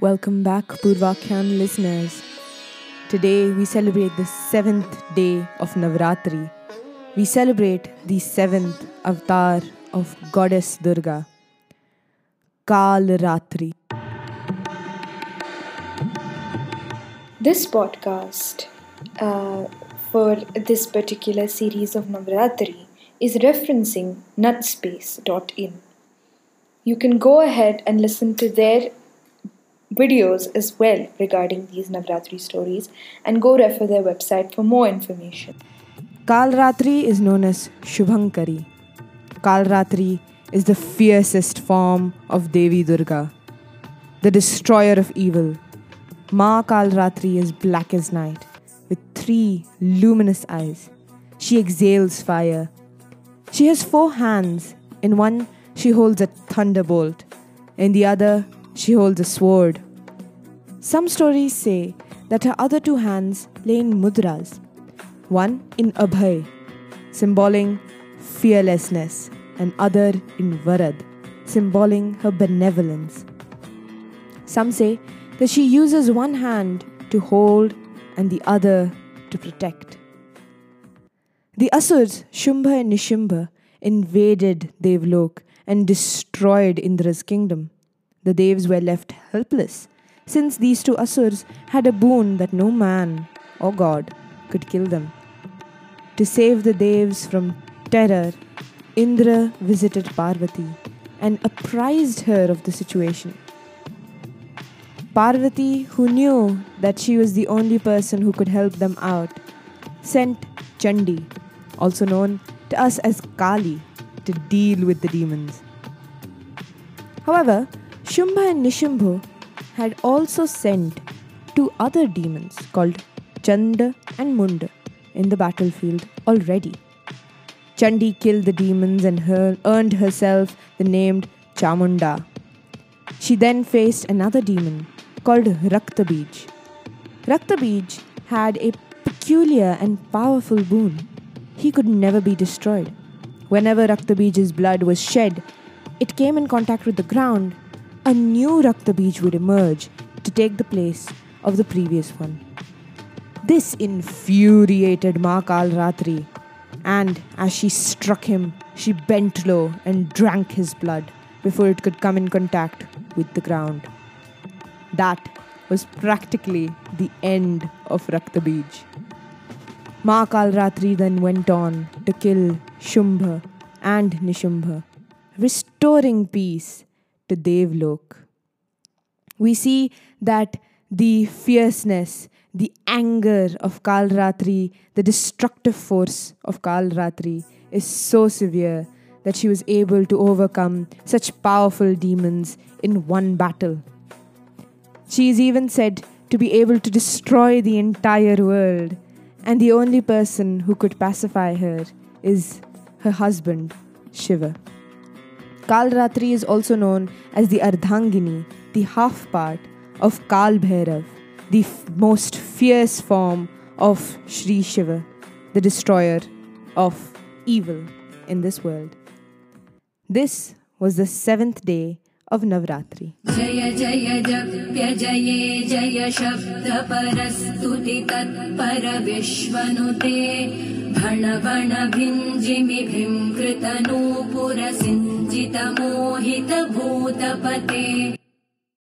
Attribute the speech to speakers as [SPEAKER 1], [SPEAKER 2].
[SPEAKER 1] Welcome back, Purvakyan listeners. Today we celebrate the seventh day of Navratri. We celebrate the seventh avatar of Goddess Durga, Kal Ratri.
[SPEAKER 2] This podcast uh, for this particular series of Navratri is referencing nutspace.in. You can go ahead and listen to their videos as well regarding these Navratri stories and go refer their website for more information.
[SPEAKER 1] Kalratri is known as Shubhankari. Kalratri is the fiercest form of Devi Durga, the destroyer of evil. Ma Kalratri is black as night, with three luminous eyes. She exhales fire. She has four hands. In one, she holds a thunderbolt. In the other, she holds a sword. Some stories say that her other two hands lay in mudras, one in abhay, symboling fearlessness, and other in varad, symboling her benevolence. Some say that she uses one hand to hold and the other to protect. The Asurs, Shumbha and Nishumbha, invaded Devlok and destroyed Indra's kingdom. The Devs were left helpless, since these two Asurs had a boon that no man or god could kill them. To save the Devs from terror, Indra visited Parvati and apprised her of the situation. Parvati, who knew that she was the only person who could help them out, sent Chandi, also known to us as Kali, to deal with the demons. However, Shumbha and Nishumbha had also sent two other demons called Chanda and Munda in the battlefield already. Chandi killed the demons and her, earned herself the name Chamunda. She then faced another demon called Raktabij. Raktabij had a peculiar and powerful boon. He could never be destroyed. Whenever Raktabij's blood was shed, it came in contact with the ground, a new Raktabij would emerge to take the place of the previous one. This infuriated Ma Ratri, and as she struck him, she bent low and drank his blood before it could come in contact with the ground. That was practically the end of Raktabij. Ma Ratri then went on to kill Shumbha and Nishumbha, restoring peace to Devlok. We see that the fierceness, the anger of Kalratri, the destructive force of Kalratri is so severe that she was able to overcome such powerful demons in one battle. She is even said to be able to destroy the entire world, and the only person who could pacify her is her husband, Shiva. Kalratri is also known as the Ardhangini, the half part of Kal Bhairav, the f- most fierce form of Sri Shiva, the destroyer of evil in this world. This was the seventh day of Navratri.
[SPEAKER 3] Jaya Jaya Japya Jaya Shabda Parastuti Tat Paravishvanute भण बणभिम् जिमिभिम् कृतनूपुरसिञ्जितमोहितभूतपते।